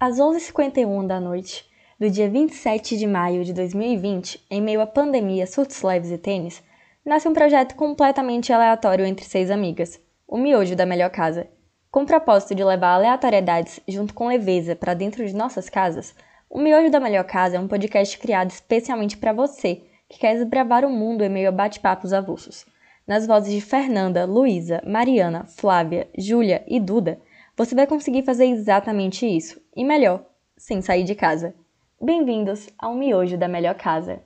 Às 11h51 da noite do dia 27 de maio de 2020, em meio à pandemia, surtos leves e tênis, nasce um projeto completamente aleatório entre seis amigas, o miojo da melhor casa. Com o propósito de levar aleatoriedades junto com leveza para dentro de nossas casas, o Miojo da Melhor Casa é um podcast criado especialmente para você que quer desbravar o mundo em meio a bate-papos avulsos. Nas vozes de Fernanda, Luísa, Mariana, Flávia, Júlia e Duda, você vai conseguir fazer exatamente isso, e melhor, sem sair de casa. Bem-vindos ao Miojo da Melhor Casa.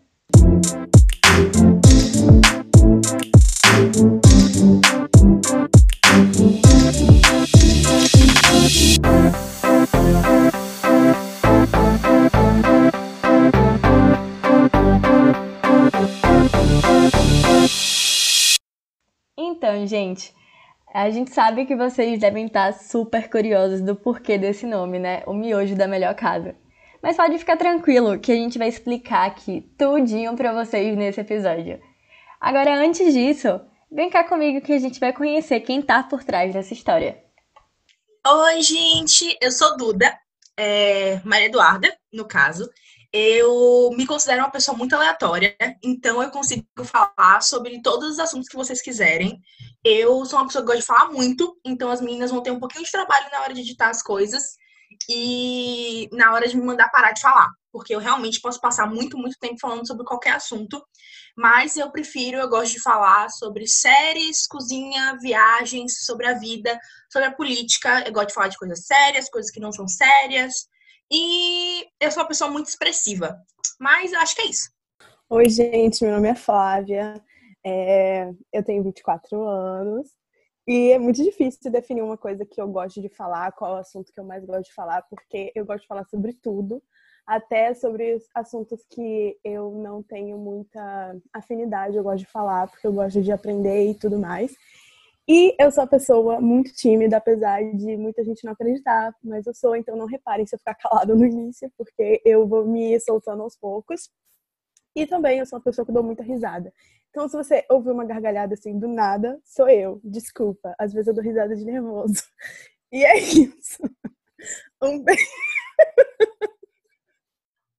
Então, gente, a gente sabe que vocês devem estar super curiosos do porquê desse nome, né? O miojo da melhor casa. Mas pode ficar tranquilo que a gente vai explicar aqui tudinho para vocês nesse episódio. Agora, antes disso, vem cá comigo que a gente vai conhecer quem tá por trás dessa história. Oi, gente, eu sou Duda, é, Maria Eduarda, no caso. Eu me considero uma pessoa muito aleatória, então eu consigo falar sobre todos os assuntos que vocês quiserem. Eu sou uma pessoa que gosta de falar muito, então as meninas vão ter um pouquinho de trabalho na hora de editar as coisas e na hora de me mandar parar de falar, porque eu realmente posso passar muito, muito tempo falando sobre qualquer assunto, mas eu prefiro, eu gosto de falar sobre séries, cozinha, viagens, sobre a vida, sobre a política, eu gosto de falar de coisas sérias, coisas que não são sérias, e eu sou uma pessoa muito expressiva, mas eu acho que é isso. Oi, gente, meu nome é Flávia, é... eu tenho 24 anos, e é muito difícil definir uma coisa que eu gosto de falar, qual é o assunto que eu mais gosto de falar, porque eu gosto de falar sobre tudo, até sobre assuntos que eu não tenho muita afinidade, eu gosto de falar, porque eu gosto de aprender e tudo mais. E eu sou uma pessoa muito tímida, apesar de muita gente não acreditar, mas eu sou, então não reparem se eu ficar calada no início, porque eu vou me soltando aos poucos. E também eu sou uma pessoa que dou muita risada. Então, se você ouvir uma gargalhada assim do nada, sou eu. Desculpa. Às vezes eu dou risada de nervoso. E é isso. Um beijo.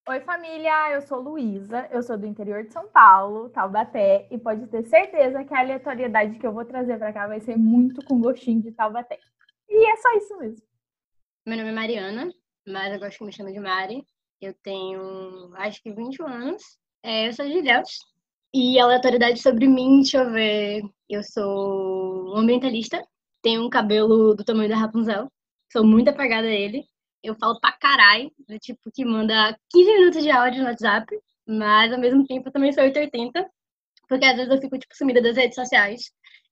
Oi, família! Eu sou Luísa, eu sou do interior de São Paulo, Taubaté, e pode ter certeza que a aleatoriedade que eu vou trazer para cá vai ser muito com gostinho de Taubaté. E é só isso mesmo. Meu nome é Mariana, mas eu gosto que me chame de Mari. Eu tenho, acho que 21 anos. É, eu sou de Ilhéus, e aleatoriedade sobre mim, deixa eu ver. Eu sou ambientalista, tenho um cabelo do tamanho da Rapunzel, sou muito apagada a ele. Eu falo pra caralho, do tipo que manda 15 minutos de áudio no WhatsApp, mas ao mesmo tempo eu também sou 880, porque às vezes eu fico tipo sumida das redes sociais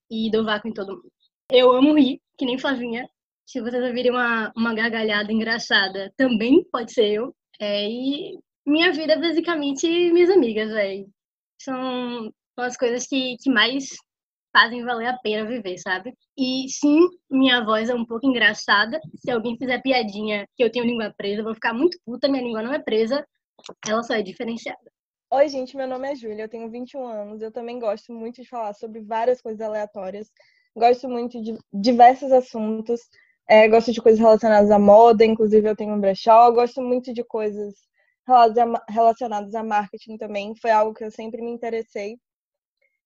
e dou vácuo em todo mundo. Eu amo rir, que nem Flavinha. Se vocês ouvirem uma, uma gargalhada engraçada, também pode ser eu. É, e minha vida é basicamente minhas amigas, velho são as coisas que, que mais fazem valer a pena viver, sabe? E sim, minha voz é um pouco engraçada. Se alguém fizer piadinha que eu tenho língua presa, eu vou ficar muito puta, minha língua não é presa, ela só é diferenciada. Oi, gente, meu nome é Júlia, eu tenho 21 anos. Eu também gosto muito de falar sobre várias coisas aleatórias. Gosto muito de diversos assuntos. É, gosto de coisas relacionadas à moda, inclusive eu tenho um brechó. Gosto muito de coisas relacionados a marketing também. Foi algo que eu sempre me interessei.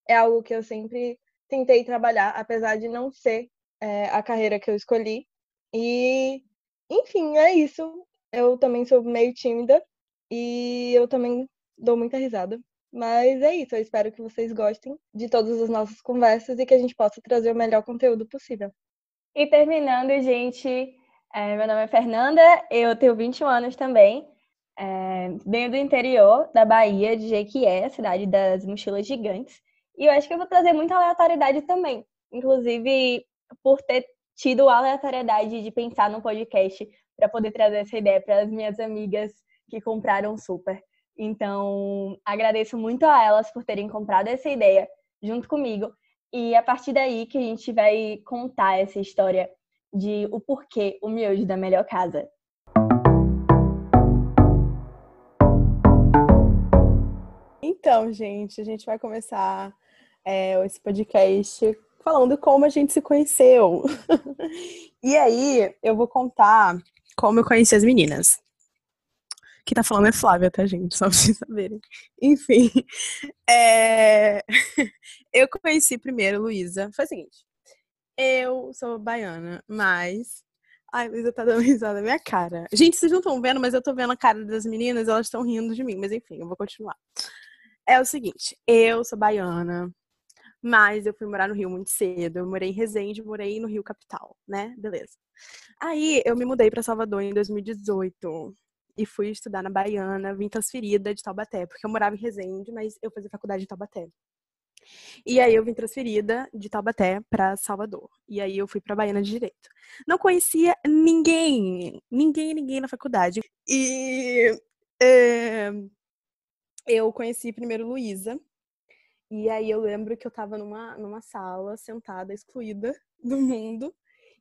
É algo que eu sempre tentei trabalhar, apesar de não ser é, a carreira que eu escolhi. E, enfim, é isso. Eu também sou meio tímida e eu também dou muita risada. Mas é isso, eu espero que vocês gostem de todas as nossas conversas e que a gente possa trazer o melhor conteúdo possível. E terminando, gente, é, meu nome é Fernanda, eu tenho 21 anos também é, venho do interior da Bahia, de Jequié, cidade das mochilas gigantes. E eu acho que eu vou trazer muita aleatoriedade também. Inclusive, por ter tido a aleatoriedade de pensar num podcast para poder trazer essa ideia para as minhas amigas que compraram super. Então, agradeço muito a elas por terem comprado essa ideia junto comigo. E a partir daí que a gente vai contar essa história de o porquê o miojo da melhor casa. Então, gente, a gente vai começar é, esse podcast falando como a gente se conheceu. e aí, eu vou contar como eu conheci as meninas. Quem tá falando é Flávia, tá, gente? Só pra vocês saberem. Enfim. É... Eu conheci primeiro Luísa. Foi o seguinte. Eu sou baiana, mas. Ai, Luísa tá dando risada na minha cara. Gente, vocês não estão vendo, mas eu tô vendo a cara das meninas, elas estão rindo de mim. Mas enfim, eu vou continuar. É o seguinte, eu sou baiana, mas eu fui morar no Rio muito cedo. Eu morei em Resende, morei no Rio Capital, né? Beleza. Aí eu me mudei para Salvador em 2018 e fui estudar na Baiana, vim transferida de Taubaté, porque eu morava em Resende, mas eu fazia faculdade em Taubaté. E aí eu vim transferida de Taubaté para Salvador. E aí eu fui para Baiana de Direito. Não conhecia ninguém, ninguém, ninguém na faculdade. E é, eu conheci primeiro Luísa. E aí eu lembro que eu tava numa, numa sala, sentada, excluída do mundo.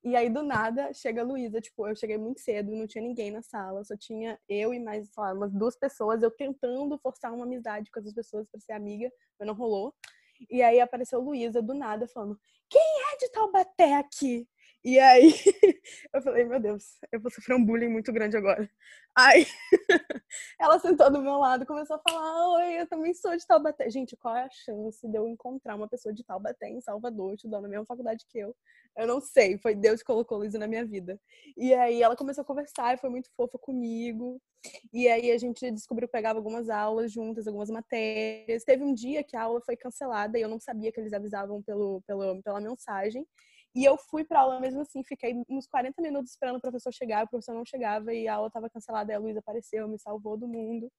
E aí, do nada, chega a Luísa. Tipo, eu cheguei muito cedo, não tinha ninguém na sala, só tinha eu e mais, sei lá, umas duas pessoas. Eu tentando forçar uma amizade com essas pessoas para ser amiga, mas não rolou. E aí apareceu Luísa do nada falando: Quem é de Taubaté aqui? E aí eu falei, meu Deus, eu vou sofrer um bullying muito grande agora. Aí ela sentou do meu lado e começou a falar, oi, eu também sou de Taubaté. Gente, qual é a chance de eu encontrar uma pessoa de Taubaté em Salvador, estudando na mesma faculdade que eu? Eu não sei, foi Deus que colocou Luísa na minha vida. E aí ela começou a conversar e foi muito fofa comigo. E aí a gente descobriu que pegava algumas aulas juntas, algumas matérias. Teve um dia que a aula foi cancelada e eu não sabia que eles avisavam pelo, pelo, pela mensagem. E eu fui pra aula mesmo assim, fiquei uns 40 minutos esperando o professor chegar, o professor não chegava e a aula estava cancelada, e a Luísa apareceu, me salvou do mundo.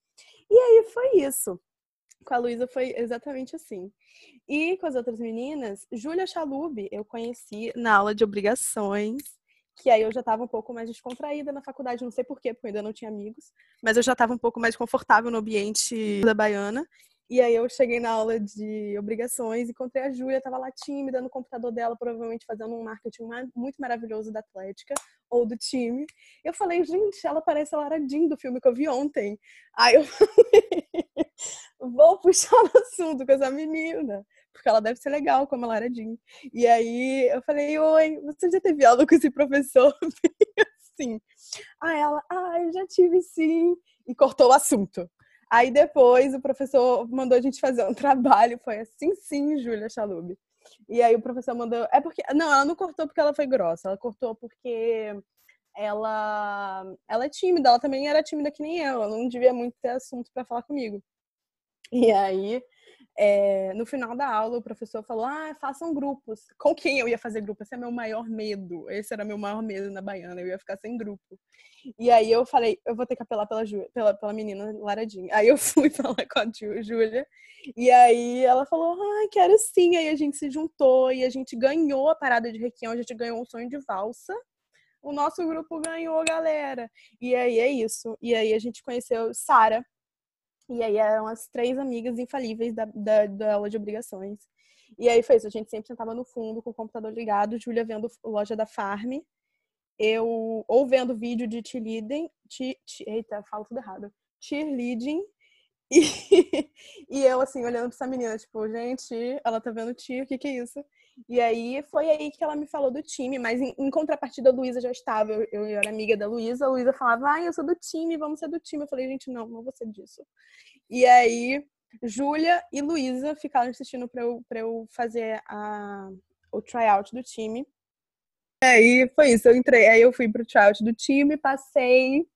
E aí foi isso. Com a Luísa foi exatamente assim. E com as outras meninas, Júlia Chalub, eu conheci na aula de obrigações, que aí eu já estava um pouco mais descontraída na faculdade, não sei porquê, porque eu ainda não tinha amigos, mas eu já estava um pouco mais confortável no ambiente da baiana. E aí eu cheguei na aula de obrigações, encontrei a Júlia, estava lá tímida no computador dela, provavelmente fazendo um marketing muito maravilhoso da Atlética ou do time. Eu falei, gente, ela parece a Lara Jean do filme que eu vi ontem. Aí eu falei, vou puxar o assunto com essa menina, porque ela deve ser legal como a Lara Jean. E aí eu falei, oi, você já teve aula com esse professor? Sim. Aí ela, ah, eu já tive sim. E cortou o assunto. Aí depois o professor mandou a gente fazer um trabalho, foi assim sim, Júlia Chalub. E aí o professor mandou. É porque. Não, ela não cortou porque ela foi grossa, ela cortou porque ela, ela é tímida, ela também era tímida que nem eu, ela não devia muito ter assunto para falar comigo. E aí é, no final da aula, o professor falou: ah, façam grupos. Com quem eu ia fazer grupo? Esse é meu maior medo. Esse era meu maior medo na Baiana, eu ia ficar sem grupo. E aí eu falei: eu vou ter que apelar pela, Ju, pela, pela menina Laradinha. Aí eu fui falar com a Júlia, e aí ela falou: ah, quero sim. Aí a gente se juntou e a gente ganhou a parada de Requião, a gente ganhou um sonho de valsa. O nosso grupo ganhou, galera. E aí é isso. E aí a gente conheceu Sara, e aí eram as três amigas infalíveis da, da, da aula de obrigações. E aí foi isso, a gente sempre sentava no fundo com o computador ligado, Júlia vendo loja da Farm, eu ou vendo vídeo de cheerleading, te, te, eita, falo tudo errado, cheerleading, e, e eu assim, olhando pra essa menina, tipo, gente, ela tá vendo tio, o que que é isso? E aí foi aí que ela me falou do time, mas em, em contrapartida a Luísa já estava, eu, eu, era amiga da Luísa, a Luísa falava, ah, eu sou do time, vamos ser do time. Eu falei, gente, não, não vou ser disso. E aí, Júlia e Luísa ficaram assistindo para eu, eu fazer a, o tryout do time. E aí foi isso, eu entrei, aí eu fui pro tryout do time, passei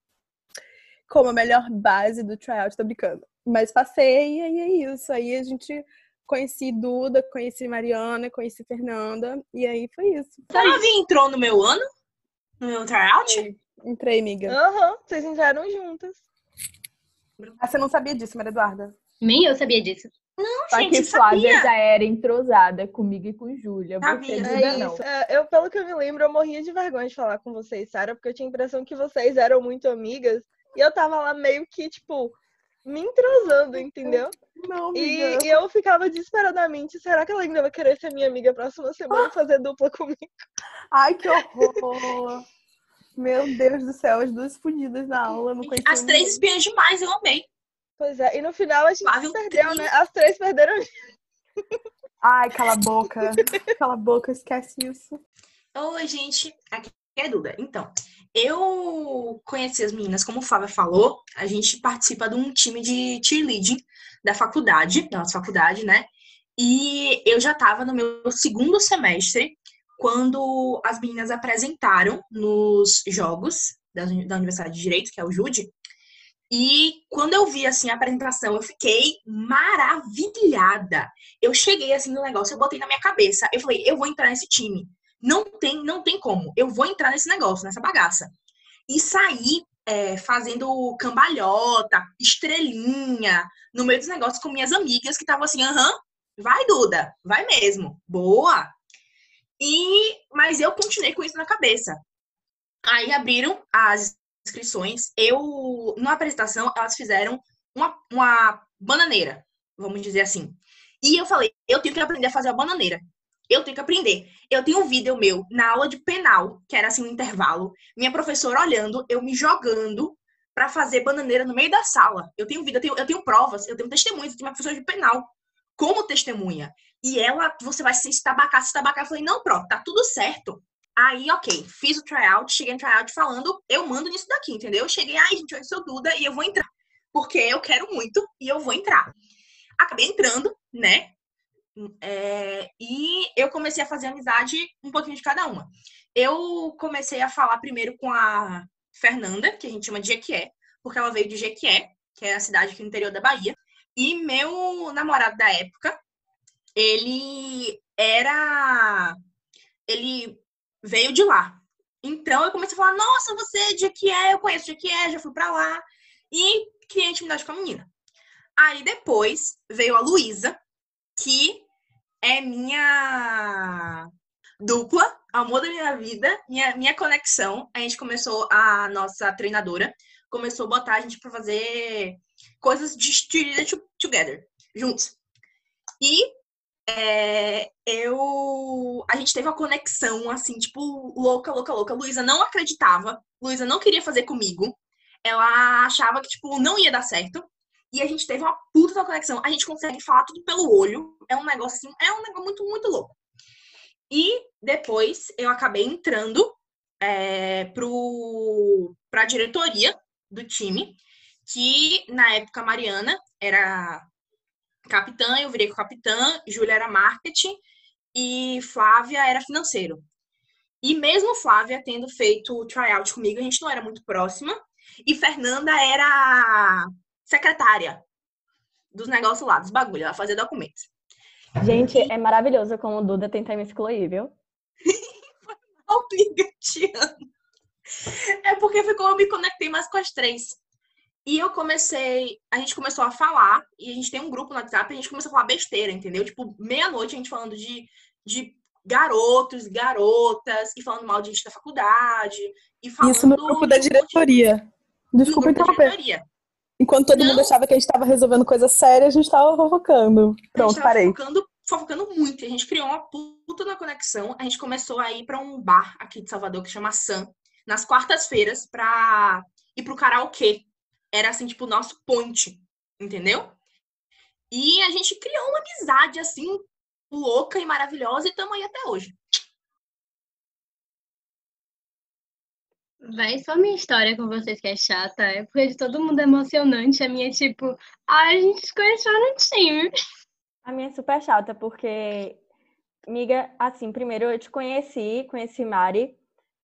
como a melhor base do tryout, tô brincando. Mas passei e aí é isso. Aí a gente conheci Duda, conheci Mariana, conheci Fernanda, e aí foi isso. Flávia entrou no meu ano? No meu tryout? Entrei, amiga. Aham, uhum, vocês entraram juntas. Ah, você não sabia disso, Maria Eduarda? Nem eu sabia disso. Não, Só gente, que Flávia sabia. já era entrosada comigo e com Júlia. Você, É não. isso. É, eu, pelo que eu me lembro, eu morria de vergonha de falar com vocês, Sara, porque eu tinha a impressão que vocês eram muito amigas. E eu tava lá meio que, tipo, me entrosando, entendeu? Não, E, amiga. e eu ficava desesperadamente, será que ela ainda vai querer ser minha amiga próxima semana e fazer dupla comigo? Ai, que horror! Meu Deus do céu, as duas fodidas na aula, não conhecia As três espiãs demais, eu amei. Pois é, e no final a gente Flávio perdeu, né? As três perderam. Ai, cala a boca. Cala a boca, esquece isso. Oi, gente. Aqui é Duda. Então, eu conheci as meninas, como o Flávia falou, a gente participa de um time de cheerleading da faculdade, da nossa faculdade, né? E eu já estava no meu segundo semestre quando as meninas apresentaram nos jogos da, da Universidade de Direito, que é o JUDE, e quando eu vi assim a apresentação, eu fiquei maravilhada. Eu cheguei assim no negócio, eu botei na minha cabeça, eu falei, eu vou entrar nesse time. Não tem, não tem como. Eu vou entrar nesse negócio, nessa bagaça. E saí é, fazendo cambalhota, estrelinha, no meio dos negócios com minhas amigas que estavam assim, aham, vai Duda, vai mesmo, boa. E mas eu continuei com isso na cabeça. Aí abriram as inscrições. Eu, na apresentação, elas fizeram uma, uma bananeira, vamos dizer assim. E eu falei, eu tenho que aprender a fazer a bananeira. Eu tenho que aprender. Eu tenho um vídeo meu na aula de penal, que era assim um intervalo, minha professora olhando, eu me jogando para fazer bananeira no meio da sala. Eu tenho vídeo, eu tenho, eu tenho provas, eu tenho testemunhas, eu tenho uma professora de penal como testemunha. E ela, você vai se estabacar, se estabacar. Eu falei, não, pronto, tá tudo certo. Aí, ok, fiz o tryout, cheguei no tryout falando, eu mando nisso daqui, entendeu? Eu cheguei, ai, gente, eu sou Duda e eu vou entrar. Porque eu quero muito e eu vou entrar. Acabei entrando, né? É, e eu comecei a fazer amizade um pouquinho de cada uma. Eu comecei a falar primeiro com a Fernanda, que a gente chama de Jequié, porque ela veio de Jequié, que é a cidade aqui no interior da Bahia. E meu namorado da época, ele era. Ele veio de lá. Então eu comecei a falar: nossa, você de que é? Eu conheço de que é, já fui pra lá. E criei intimidade com a menina. Aí depois veio a Luísa, que é minha dupla, amor da minha vida, minha, minha conexão. A gente começou, a nossa treinadora começou a botar a gente pra fazer coisas de Cheerleader Together, juntos. E é, eu. A gente teve uma conexão, assim, tipo, louca, louca, louca. Luísa não acreditava. Luísa não queria fazer comigo. Ela achava que, tipo, não ia dar certo. E a gente teve uma puta conexão. A gente consegue falar tudo pelo olho. É um negócio assim, é um negócio muito, muito louco. E depois eu acabei entrando é, pro, pra diretoria do time, que na época a Mariana era capitã, eu virei com capitã, Júlia era marketing e Flávia era financeiro. E mesmo Flávia tendo feito o tryout comigo, a gente não era muito próxima. E Fernanda era secretária dos negócios lá, dos bagulhos, ela fazia documentos. Gente, é maravilhoso como o Duda tenta me excluir, viu? Amiga, te amo. É porque ficou, eu me conectei mais com as três. E eu comecei, a gente começou a falar, e a gente tem um grupo no WhatsApp, a gente começou a falar besteira, entendeu? Tipo, meia-noite a gente falando de, de garotos, garotas, e falando mal de gente da faculdade, e falando... Isso no grupo da diretoria. Desculpa interromper. Enquanto todo Não. mundo achava que a gente estava resolvendo coisa séria, a gente estava fofocando. Pronto, a parei. Fofocando, fofocando muito. A gente criou uma puta na conexão. A gente começou a ir para um bar aqui de Salvador que chama Sam, nas quartas-feiras, para ir pro karaokê era assim, tipo, o nosso ponte, entendeu? E a gente criou uma amizade assim, louca e maravilhosa, e estamos aí até hoje. Vai só minha história com vocês que é chata, é porque de todo mundo é emocionante. A minha é tipo, ah, a gente se conheceu no time. A minha é super chata, porque, amiga, assim, primeiro eu te conheci, conheci Mari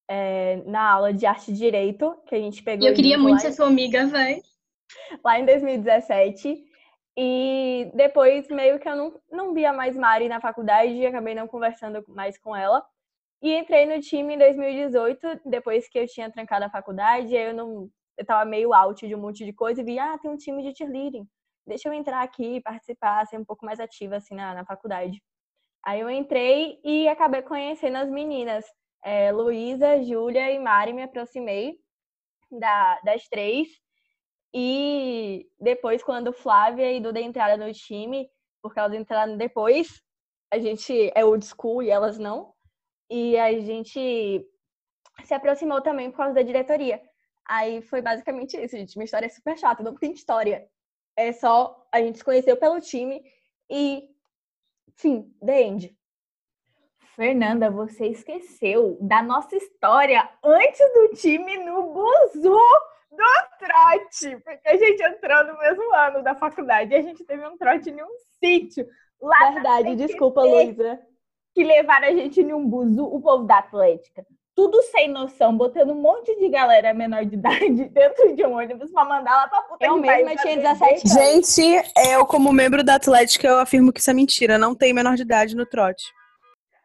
é, na aula de arte e direito, que a gente pegou. Eu queria muito ser sua amiga, vai. Lá em 2017. E depois, meio que eu não, não via mais Mari na faculdade e acabei não conversando mais com ela. E entrei no time em 2018, depois que eu tinha trancado a faculdade, eu não. Eu tava meio out de um monte de coisa e vi, ah, tem um time de cheerleading. Deixa eu entrar aqui, participar, ser um pouco mais ativa assim na, na faculdade. Aí eu entrei e acabei conhecendo as meninas é, Luísa, Júlia e Mari me aproximei da, das três. E depois, quando Flávia e Duda entraram no time, porque elas entraram depois, a gente é old school e elas não. E a gente se aproximou também por causa da diretoria. Aí foi basicamente isso, gente. Minha história é super chata, não tem história. É só a gente se conheceu pelo time e, fim, the end. Fernanda, você esqueceu da nossa história antes do time no Buzu do trote, porque a gente entrou no mesmo ano da faculdade e a gente teve um trote em um sítio lá Verdade, desculpa, Luísa. Que levaram a gente em um buzu, o povo da Atlética. Tudo sem noção, botando um monte de galera menor de idade dentro de um ônibus pra mandar lá pra puta Eu que mesma tinha pra 17 anos. Gente, eu, como membro da Atlética, eu afirmo que isso é mentira. Não tem menor de idade no trote.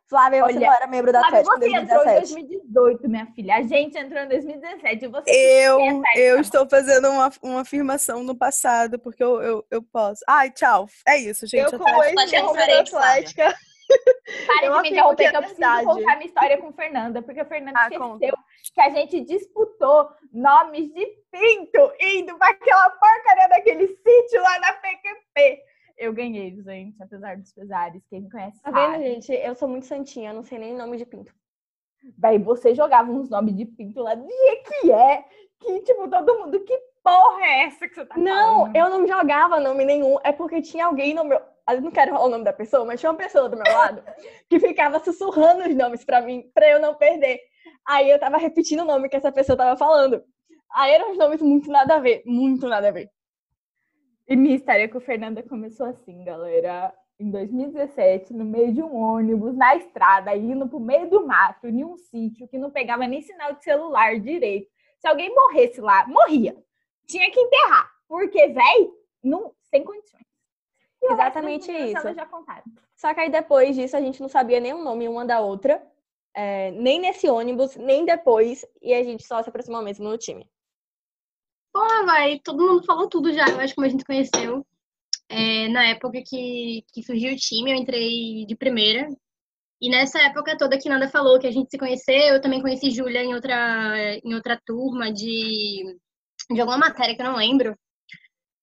Flávia, você Olha, não era membro da Flávia, Atlético em você entrou em 2017. 2018, minha filha. A gente entrou em 2017. e Você Eu, esquece eu essa estou fazendo uma, uma afirmação no passado, porque eu, eu, eu posso. Ai, tchau. É isso, gente. Eu, como Atlética- ex-interromper da diferente, Flávia. Atlética, Para Eu de me interromper, que é que eu preciso contar minha história com Fernanda, porque a Fernanda Ah, esqueceu conta. que a gente disputou nomes de pinto indo para aquela porcaria daquele sítio lá na PQP. Eu ganhei, gente, apesar dos pesares. Quem me conhece Tá sabe. vendo, gente? Eu sou muito santinha, eu não sei nem nome de pinto. Véi, você jogava uns nomes de pinto lá do jeito que é, que, tipo, todo mundo, que porra é essa que você tá Não, falando? eu não jogava nome nenhum. É porque tinha alguém no meu. Eu não quero falar o nome da pessoa, mas tinha uma pessoa do meu lado que ficava sussurrando os nomes pra mim, pra eu não perder. Aí eu tava repetindo o nome que essa pessoa tava falando. Aí eram uns nomes muito nada a ver, muito nada a ver. E minha história com Fernanda começou assim, galera. Em 2017, no meio de um ônibus, na estrada, indo pro meio do mato, em um sítio que não pegava nem sinal de celular direito. Se alguém morresse lá, morria. Tinha que enterrar. Porque, véi, não, sem condições. E Exatamente meninas, isso. Elas já contaram. Só que aí depois disso a gente não sabia nem o nome uma da outra, é, nem nesse ônibus, nem depois, e a gente só se aproximou mesmo no time. Porra, vai, todo mundo falou tudo já, eu acho, como a gente conheceu. É, na época que, que surgiu o time, eu entrei de primeira. E nessa época toda que Nanda falou que a gente se conheceu, eu também conheci Júlia em outra, em outra turma de, de alguma matéria que eu não lembro.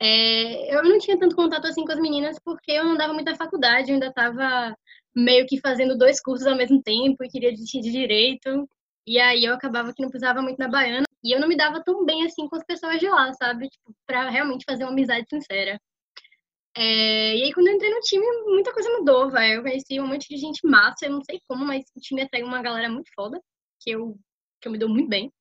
É, eu não tinha tanto contato assim com as meninas porque eu não dava muita faculdade, eu ainda estava meio que fazendo dois cursos ao mesmo tempo e queria desistir de direito. E aí eu acabava que não pisava muito na baiana. E eu não me dava tão bem assim com as pessoas de lá, sabe? Tipo, pra realmente fazer uma amizade sincera. É, e aí, quando eu entrei no time, muita coisa mudou, velho. Eu conheci um monte de gente massa, eu não sei como, mas o time atraiu uma galera muito foda, que eu, que eu me dou muito bem.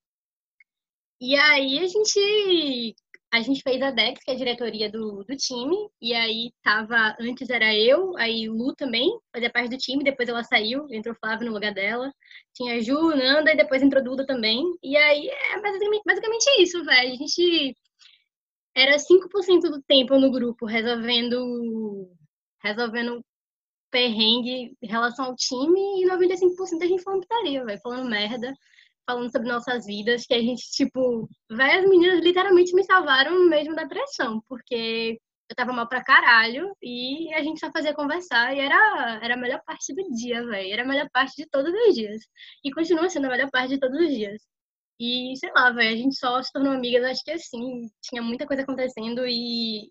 E aí, a gente, a gente fez a DEX, que é a diretoria do, do time, e aí tava, antes era eu, aí Lu também fazia parte do time, depois ela saiu, entrou Flávio no lugar dela. Tinha Ju, Nanda, e depois entrou Duda também. E aí, é basicamente, basicamente é isso, velho. A gente era 5% do tempo no grupo resolvendo resolvendo perrengue em relação ao time e 95% a gente falando putaria, velho, falando merda, falando sobre nossas vidas, que a gente, tipo, velho, as meninas literalmente me salvaram mesmo da pressão, porque eu tava mal pra caralho e a gente só fazia conversar e era, era a melhor parte do dia, velho, era a melhor parte de todos os dias. E continua sendo a melhor parte de todos os dias. E, sei lá, velho, a gente só se tornou amigas, acho que assim, tinha muita coisa acontecendo e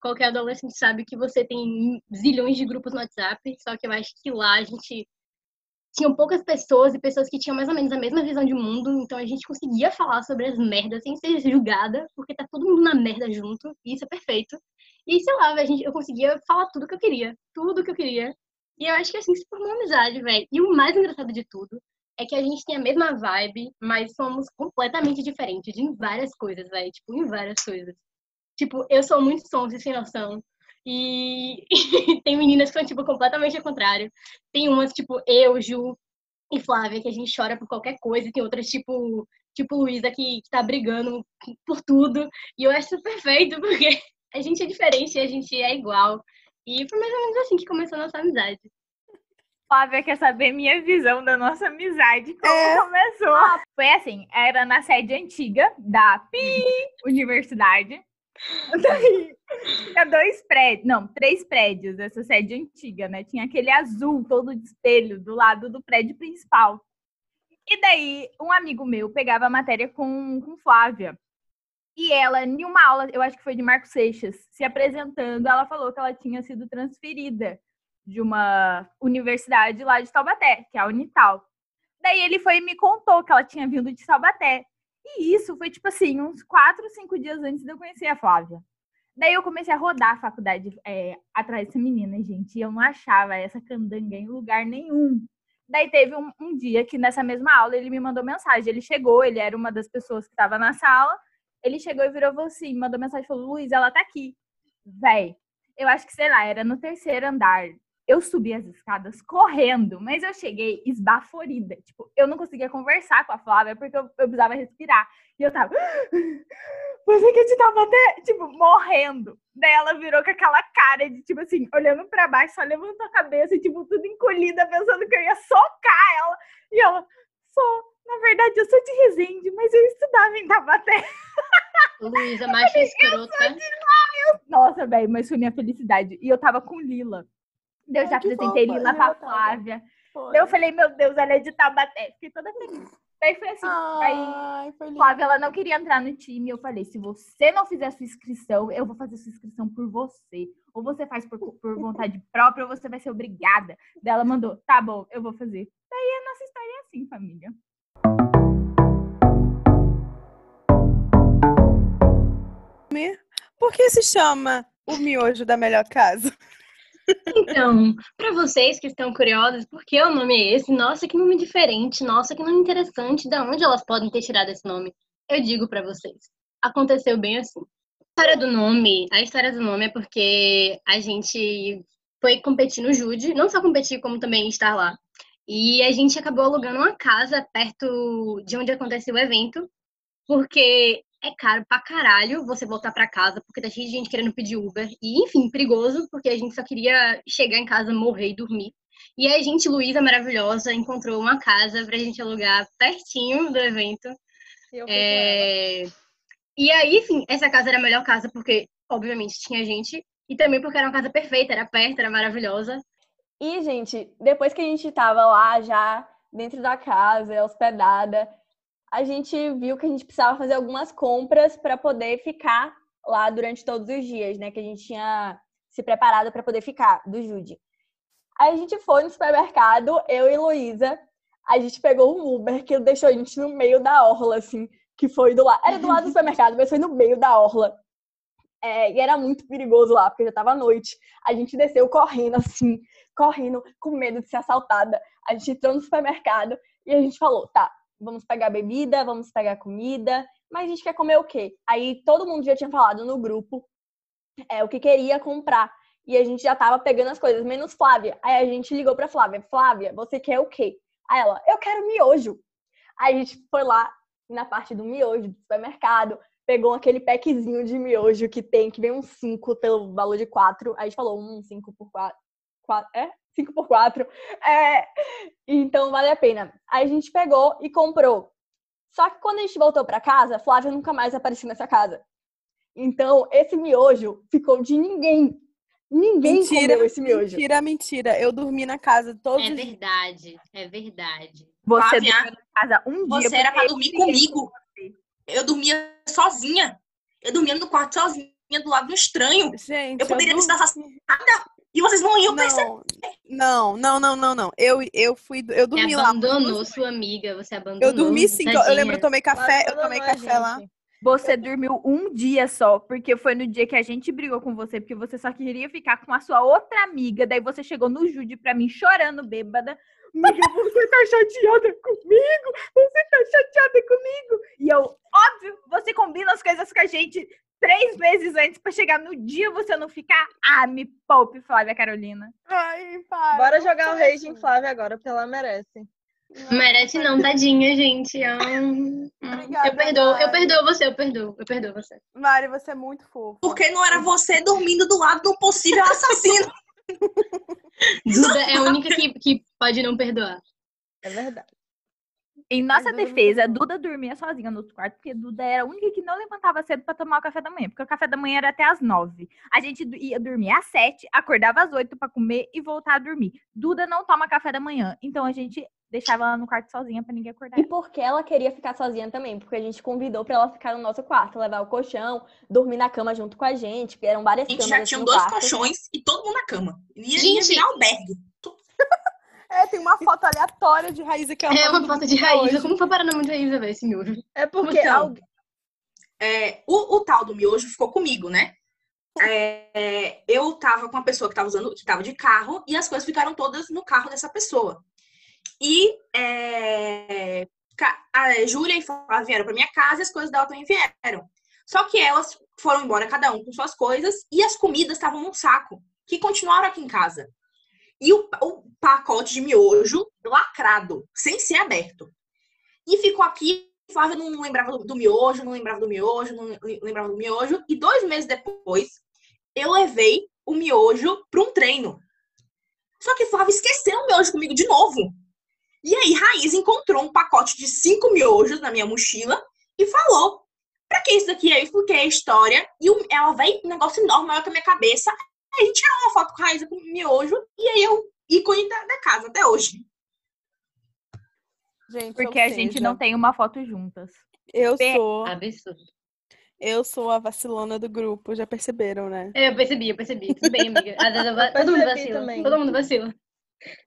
qualquer adolescente sabe que você tem zilhões de grupos no WhatsApp, só que eu acho que lá a gente tinham poucas pessoas e pessoas que tinham mais ou menos a mesma visão de mundo, então a gente conseguia falar sobre as merdas sem ser julgada, porque tá todo mundo na merda junto, e isso é perfeito. E sei lá, a gente- eu conseguia falar tudo que eu queria, tudo que eu queria. E eu acho que assim se formou uma amizade, velho. E o mais engraçado de tudo é que a gente tem a mesma vibe, mas somos completamente diferentes em várias coisas, velho. Tipo, em várias coisas. Tipo, eu sou muito sonsa e sem noção. E tem meninas que são, tipo, completamente ao contrário. Tem umas, tipo, eu, Ju e Flávia, que a gente chora por qualquer coisa. E tem outras, tipo, tipo Luísa, que, que tá brigando por tudo. E eu acho isso perfeito, porque a gente é diferente e a gente é igual. E foi mais ou menos assim que começou a nossa amizade. Flávia quer saber minha visão da nossa amizade. Como É. começou? Foi assim, era na sede antiga da PI Universidade. Daí, tinha dois prédios, não, três prédios dessa sede antiga, né? Tinha aquele azul todo de espelho do lado do prédio principal. E daí, um amigo meu pegava a matéria com, com Flávia. E ela, em uma aula, eu acho que foi de Marco Seixas, se apresentando, ela falou que ela tinha sido transferida de uma universidade lá de Taubaté, que é a Unital. Daí ele foi e me contou que ela tinha vindo de Taubaté. E isso foi, tipo assim, uns quatro, cinco dias antes de eu conhecer a Flávia. Daí eu comecei a rodar a faculdade é, atrás dessa menina, gente, e eu não achava essa candanga em lugar nenhum. Daí teve um, um, dia que nessa mesma aula ele me mandou mensagem. Ele chegou, ele era uma das pessoas que estava na sala. Ele chegou e virou assim, mandou mensagem falou: Luiz, ela tá aqui. Véi, eu acho que, sei lá, era no terceiro andar. Eu subi as escadas correndo, mas eu cheguei esbaforida. Tipo, eu não conseguia conversar com a Flávia porque eu, eu precisava respirar. E eu tava. Você que te tava até, tipo, morrendo. Daí ela virou com aquela cara de, tipo assim, olhando pra baixo, só levantou a cabeça, tipo, tudo encolhida, pensando que eu ia socar ela. E ela, sou, na verdade, eu sou de Resende, mas eu estudava em Tabaté. Luísa, macho escrota. Nossa, velho, mas foi minha felicidade. E eu tava com Lila. Eu já apresentei Lila pra Flávia. Eu falei, meu Deus, ela é de Tabaté. Fiquei toda feliz. Daí foi assim. Ai, aí, Flávia, ela não queria entrar no time. Eu falei: se você não fizer sua inscrição, eu vou fazer sua inscrição por você. Ou você faz por, por vontade própria, ou você vai ser obrigada. Daí ela mandou: tá bom, eu vou fazer. Daí a nossa história é assim, família. Por que se chama o miojo da melhor casa? Então, para vocês que estão curiosos, por que o nome é esse? Nossa, que nome diferente, nossa, que nome interessante, de onde elas podem ter tirado esse nome? Eu digo para vocês, aconteceu bem assim. A história do nome, a história do nome é porque a gente foi competir no Jude, não só competir, como também estar lá. E a gente acabou alugando uma casa perto de onde aconteceu o evento, porque é caro pra caralho você voltar pra casa, porque tá cheio de gente querendo pedir Uber. E, enfim, perigoso, porque a gente só queria chegar em casa, morrer e dormir. E aí a gente, Luísa maravilhosa, encontrou uma casa pra gente alugar pertinho do evento. E, é... e aí, enfim, essa casa era a melhor casa, porque, obviamente, tinha gente. E também porque era uma casa perfeita, era perto, era maravilhosa. E, gente, depois que a gente tava lá já dentro da casa, hospedada, a gente viu que a gente precisava fazer algumas compras para poder ficar lá durante todos os dias, né? Que a gente tinha se preparado para poder ficar do Jude. Aí a gente foi no supermercado, eu e Luísa. A gente pegou um Uber que deixou a gente no meio da orla, assim, que foi do lado. Era do lado do supermercado, mas foi no meio da orla. É, e era muito perigoso lá, porque já tava noite. A gente desceu correndo, assim, correndo, com medo de ser assaltada. A gente entrou no supermercado e a gente falou: tá, vamos pegar bebida, vamos pegar comida, mas a gente quer comer o quê? Aí todo mundo já tinha falado no grupo é, o que queria comprar. E a gente já tava pegando as coisas, menos Flávia. Aí a gente ligou pra Flávia, Flávia, você quer o quê? Aí ela, eu quero miojo. Aí a gente foi lá na parte do miojo do supermercado, pegou aquele packzinho de miojo que tem, que vem uns 5 pelo valor de 4. Aí a gente falou, um 5 por 4. 4 é? 5 por 4 é, Então vale a pena. Aí a gente pegou e comprou. Só que quando a gente voltou para casa, Flávia nunca mais apareceu nessa casa. Então, esse miojo ficou de ninguém. Ninguém mentira, comeu esse miojo. Mentira, mentira. Eu dormi na casa todos É verdade, é verdade. Você Flávia, dormiu na casa um dia. Você era para dormir comigo. Eu dormia sozinha. Eu dormia no quarto sozinha, do lado do estranho. Gente, eu poderia eu estar assassinada. E vocês não iam perceber. Não, não, não, não, não. Eu, eu fui, eu dormi você lá. abandonou sua amiga, você abandonou. Eu dormi sim, tadinha. eu lembro, eu tomei café, eu tomei café lá. Você dormiu um dia só, porque foi no dia que a gente brigou com você, porque você só queria ficar com a sua outra amiga. Daí você chegou no Jude pra mim chorando, bêbada. Amiga, você tá chateada comigo? Você tá chateada comigo? E eu, óbvio, você combina as coisas com a gente três meses antes pra chegar no dia você não ficar. Ah, me poupe, Flávia Carolina. Ai, pai. Bora jogar o Rage em Flávia agora, porque ela merece. Não. Merece não, tadinha, gente. Eu, Obrigada, eu perdoo, Mari. eu perdoo você, eu perdoo, eu perdoo você. Mari, você é muito fofa. Porque não era você dormindo do lado de um possível assassino. Duda é a única que, que pode não perdoar. É verdade. Em nossa defesa, Duda dormia sozinha no quarto, porque Duda era a única que não levantava cedo para tomar o café da manhã, porque o café da manhã era até às nove. A gente ia dormir às sete, acordava às oito para comer e voltar a dormir. Duda não toma café da manhã, então a gente deixava ela no quarto sozinha para ninguém acordar. E porque ela queria ficar sozinha também, porque a gente convidou para ela ficar no nosso quarto, levar o colchão, dormir na cama junto com a gente, que eram várias camas. A gente já tinha dois quarto. colchões e todo mundo na cama. Ia, gente, ia virar albergue. É, tem uma foto aleatória de Raíza que é, é uma foto de Raíza. Como foi parar na mão de Raíza, velho, esse miojo? É porque então, alguém... é, o, o tal do miojo ficou comigo, né? É, eu tava com uma pessoa que tava usando, que tava de carro, e as coisas ficaram todas no carro dessa pessoa. E é, a Júlia e Flávia vieram para minha casa e as coisas dela também vieram. Só que elas foram embora, cada um com suas coisas, e as comidas estavam num saco, que continuaram aqui em casa. E o, o pacote de miojo lacrado, sem ser aberto. E ficou aqui, Flávia não lembrava do, miojo, não lembrava do miojo, não lembrava do miojo. E dois meses depois, eu levei o miojo para um treino. Só que Flávia esqueceu o miojo comigo de novo. E aí, Raiz encontrou um pacote de cinco miojos na minha mochila e falou: Pra que isso daqui? Aí eu expliquei a história e ela veio um negócio enorme maior que a minha cabeça. Aí a gente tirou uma foto com a Raíza com miojo e aí eu ícone da, da casa até hoje. Gente, Porque a seja, gente não tem uma foto juntas. Eu sou. Absurdo. Eu sou a vacilona do grupo, já perceberam, né? Eu percebi, eu percebi. Tudo bem, amiga. Às vezes eu, todo mundo vacila. Também. Todo mundo vacila.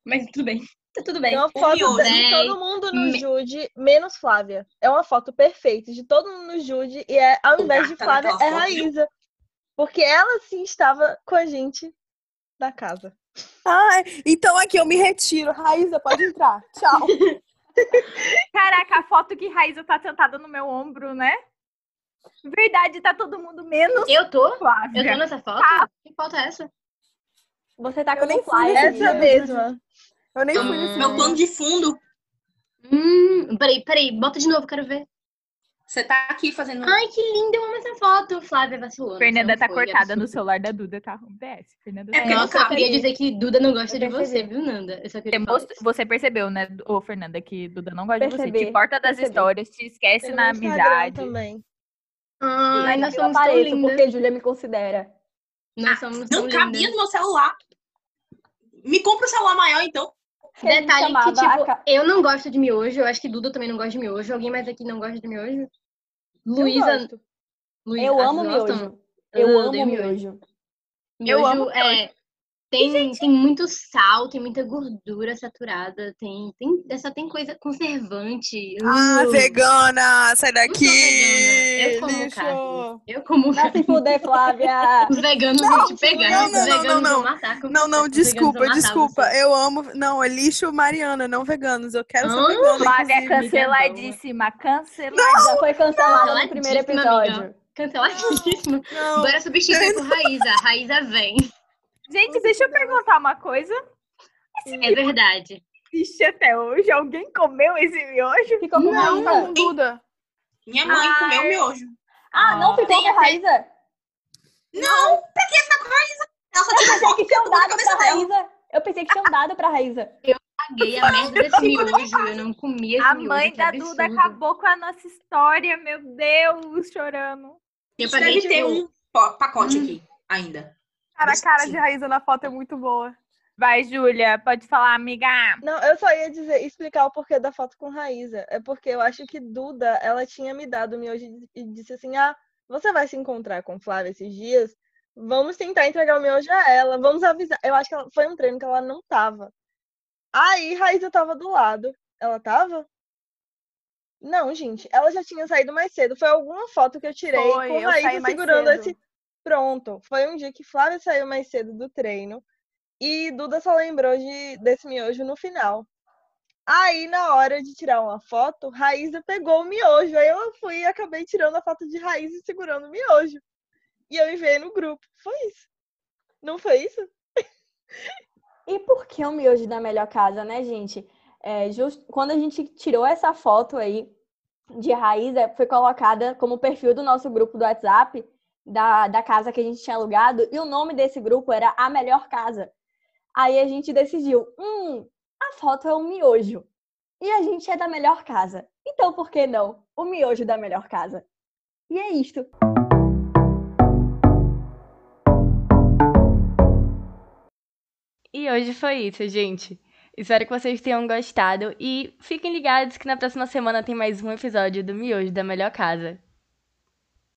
Mas tudo bem. Tá tudo bem. É uma foto de né? todo mundo no Me... Jude, menos Flávia. É uma foto perfeita de todo mundo no Jude e é, ao invés de Flávia, é Raíza. Porque ela sim estava com a gente na casa. Ah, então aqui eu me retiro. Raíza, pode entrar. Tchau. Caraca, a foto que Raíza tá sentada no meu ombro, né? Verdade, tá todo mundo menos. Eu tô? Flávia. Eu tô nessa foto? Ah. Que foto é essa? Você tá com nem Flávia. Essa mesma. Eu nem fui nesse Meu plano de fundo. Hum, peraí, peraí, bota de novo, quero ver. Você tá aqui fazendo. Ai, que linda, eu amo essa foto. Flávia vacilou. Fernanda tá foi, cortada no celular da Duda, tá? Um PS. Fernanda é, tá... Nossa, eu queria dizer que Duda não gosta de você, viu, Nanda? Eu só queria você, você percebeu, né, ô Fernanda, que Duda não gosta Percebi. de você. Te corta das Percebi. histórias, te esquece na amizade. também. Ai, nós somos tão lindas. porque a Júlia me considera. Nós somos ah, Não cabia no meu celular. Me compra um celular maior, então. Detalhe que, tipo, eu não gosto de miojo, eu acho que Duda também não gosta de miojo. Alguém mais aqui não gosta de miojo? Luísa. Eu amo miojo. Eu, eu amo miojo. Miojo eu amo é, tem, gente... tem muito sal, tem muita gordura saturada, tem, tem, só tem coisa conservante. Ah, uh. vegana! Sai daqui! Eu como Lixo. carne. Eu como Não se fuder, Flávia! Os veganos não, vão te pegar. Não, não, Os veganos não, não, vão matar. Não, não, desculpa, desculpa. Você. Eu amo. Não, é lixo Mariana, não veganos. Eu quero ser vegana. Flávia canceladíssima. Cancelada. Já foi cancelada no primeiro episódio. Canceladíssima. Bora substituir por Raíza. Raíza vem. Gente, deixa eu perguntar uma coisa. Esse é verdade. Existe até hoje. Alguém comeu esse miojo? Ficou com não, com Duda. Minha mãe Ai. comeu miojo. Ah, não ficou com a Raíza? Não, pra que essa com a Raíza? Ela só tinha eu pensei que tinham dado pra Raíza. Eu pensei que tinham dado pra Raíza. Eu paguei a merda desse miojo. Eu não comia esse A miojo, mãe da Duda acabou com a nossa história. Meu Deus, chorando. Eu paguei, deve tipo... ter um pacote hum. aqui ainda. Cara, a cara de Raíza na foto é muito boa. Vai, Júlia, pode falar, amiga. Não, eu só ia dizer, explicar o porquê da foto com Raíza. É porque eu acho que Duda, ela tinha me dado miojo e disse assim: ah, você vai se encontrar com Flávia esses dias? Vamos tentar entregar o miojo a ela, vamos avisar. Eu acho que ela, foi um treino que ela não tava. Aí, Raíza tava do lado. Ela tava? Não, gente, ela já tinha saído mais cedo. Foi alguma foto que eu tirei foi, com Raíza segurando esse Pronto, foi um dia que Flávia saiu mais cedo do treino e Duda só lembrou de, desse miojo no final. Aí, na hora de tirar uma foto, Raíza pegou o miojo. Aí eu fui e acabei tirando a foto de Raíza e segurando o miojo. E eu enviei no grupo. Foi isso. Não foi isso? E por que o miojo da melhor casa, né, gente? É, just... Quando a gente tirou essa foto aí de Raíza, foi colocada como perfil do nosso grupo do WhatsApp da, da casa que a gente tinha alugado e o nome desse grupo era A Melhor Casa. Aí a gente decidiu, hum, a foto é um miojo. E a gente é da melhor casa. Então por que não? O miojo da melhor casa. E é isto. E hoje foi isso, gente. Espero que vocês tenham gostado e fiquem ligados que na próxima semana tem mais um episódio do Miojo da Melhor Casa.